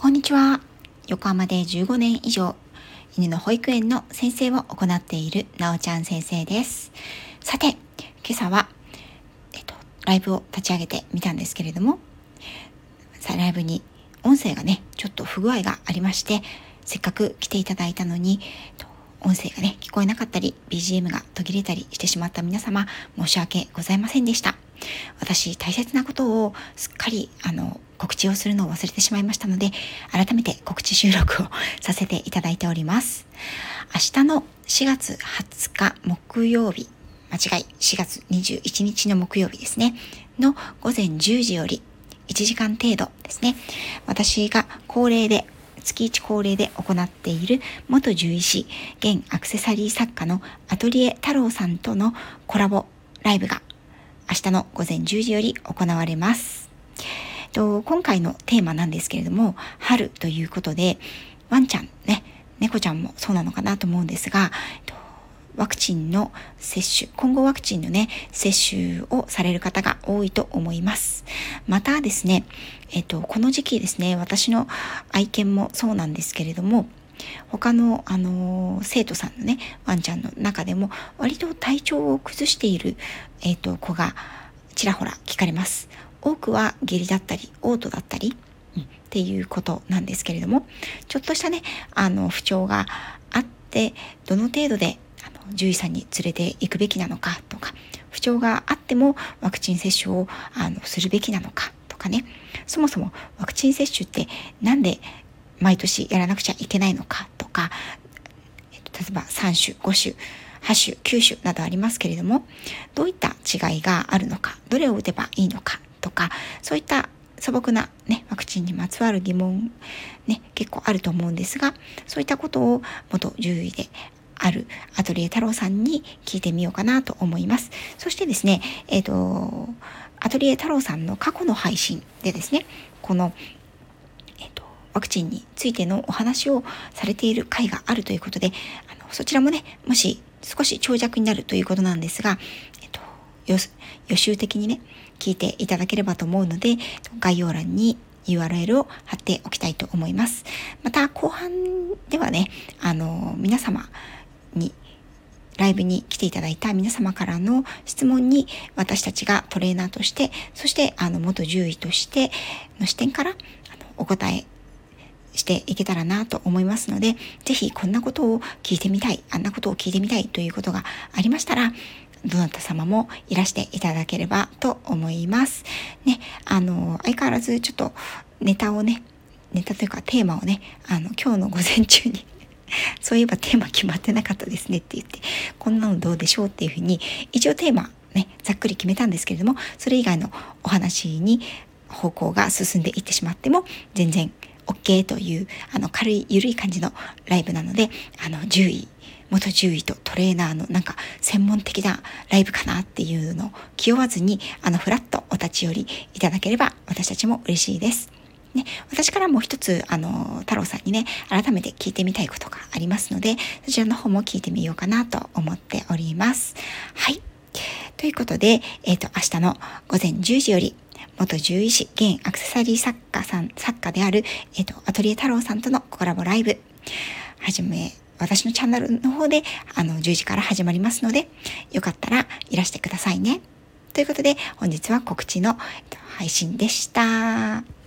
こんにちは。横浜で15年以上、犬の保育園の先生を行っているなおちゃん先生です。さて、今朝は、えっと、ライブを立ち上げてみたんですけれども、ライブに音声がね、ちょっと不具合がありまして、せっかく来ていただいたのに、音声がね、聞こえなかったり、BGM が途切れたりしてしまった皆様、申し訳ございませんでした。私、大切なことをすっかり、あの、告知をするのを忘れてしまいましたので、改めて告知収録をさせていただいております。明日の4月20日木曜日、間違い、4月21日の木曜日ですね、の午前10時より1時間程度ですね、私が恒例で月1恒例で行っている元獣医師、現アクセサリー作家のアトリエ太郎さんとのコラボライブが明日の午前10時より行われます。と今回のテーマなんですけれども、春ということで、ワンちゃんね、猫ちゃんもそうなのかなと思うんですが、ワクチンの接種、今後ワクチンのね、接種をされる方が多いと思います。またですね、えっと、この時期ですね、私の愛犬もそうなんですけれども、他の、あの生徒さんのね、ワンちゃんの中でも、割と体調を崩している、えっと、子がちらほら聞かれます。多くは下痢だったり、嘔吐だったり、うん、っていうことなんですけれども、ちょっとしたね、あの、不調があって、どの程度で獣医さんに連れて行くべきなのかとか不調があってもワクチン接種をあのするべきなのかとかねそもそもワクチン接種って何で毎年やらなくちゃいけないのかとか例えば3種5種8種9種などありますけれどもどういった違いがあるのかどれを打てばいいのかとかそういった素朴な、ね、ワクチンにまつわる疑問、ね、結構あると思うんですがそういったことを元獣医であるアトリエ太郎さんに聞いてみようかなと思います。そしてですね、えっ、ー、と、アトリエ太郎さんの過去の配信でですね、この、ワクチンについてのお話をされている回があるということで、あのそちらもね、もし少し長尺になるということなんですが、えっ、と、予習的にね、聞いていただければと思うので、概要欄に URL を貼っておきたいと思います。また、後半ではね、あの、皆様、にライブに来ていただいた皆様からの質問に私たちがトレーナーとして、そしてあの元獣医としての視点からあのお答えしていけたらなと思いますので、ぜひこんなことを聞いてみたい、あんなことを聞いてみたいということがありましたら、どなた様もいらしていただければと思います。ね、あの、相変わらずちょっとネタをね、ネタというかテーマをね、あの、今日の午前中に そういえばテーマ決まってなかったですねって言って、こんなのどうでしょうっていうふうに、一応テーマね、ざっくり決めたんですけれども、それ以外のお話に方向が進んでいってしまっても、全然 OK という、あの、軽い、緩い感じのライブなので、あの、10位、元獣医とトレーナーのなんか専門的なライブかなっていうのを気負わずに、あの、フラットお立ち寄りいただければ私たちも嬉しいです。ね、私からも一つ、あの、太郎さんにね、改めて聞いてみたいことがありますので、そちらの方も聞いてみようかなと思っております。はい。ということで、えっ、ー、と、明日の午前10時より、元獣医師、現アクセサリー作家さん、作家である、えっ、ー、と、アトリエ太郎さんとのコラボライブ、はじめ、私のチャンネルの方で、あの、10時から始まりますので、よかったらいらしてくださいね。ということで、本日は告知の配信でした。